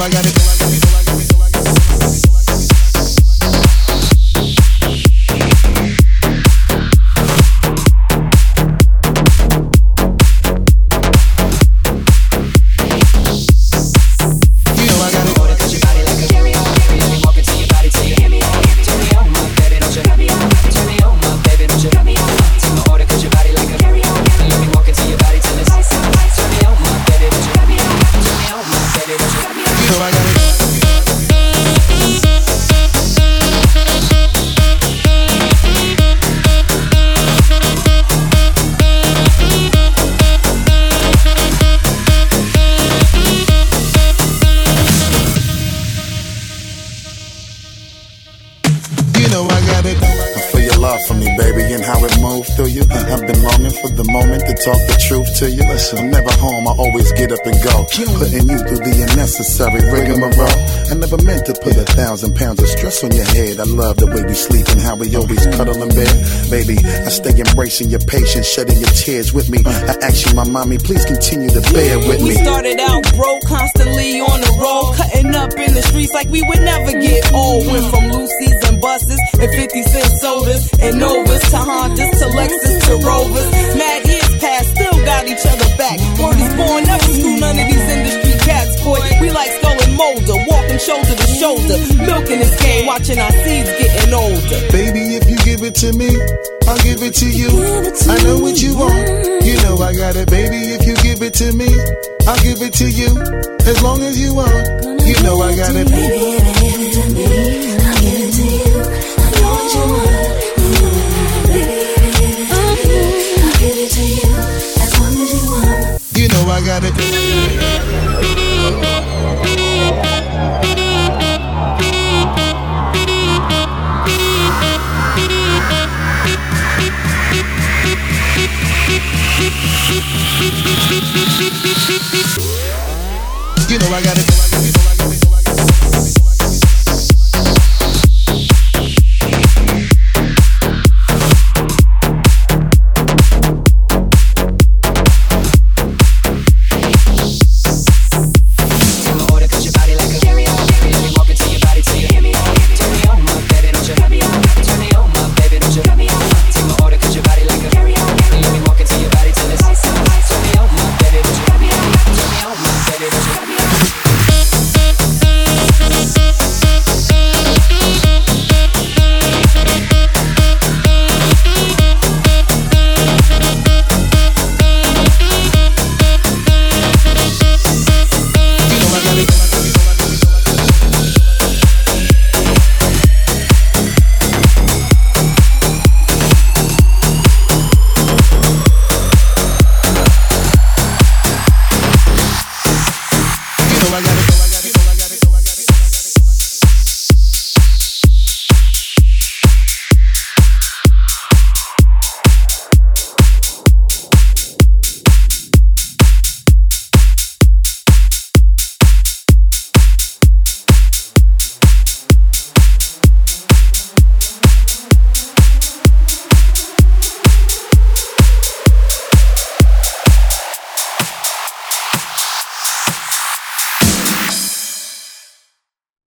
I got it. Unnecessary rigmarole. I never meant to put a thousand pounds of stress on your head. I love the way we sleep and how we always uh-huh. cuddle in bed. Baby, I stay embracing your patience, shedding your tears with me. Uh-huh. I ask you, my mommy, please continue to bear with me. We started out broke, constantly on the road, up the streets like we would never get old. Went from Lucy's and buses and 50 cent sodas and Novas to Hondas to Lexus to Rovers. Mad years past, still got each other back. Word is born, never school none of these industry cats, boy. We like Scully and Mulder, walking shoulder to shoulder, milking this game, watching our seeds getting older. Baby, if you give it to me, I'll give it to you. It to I know what you want. You know I got it, baby. If you give it to me, I'll give it to you. As long as you want, I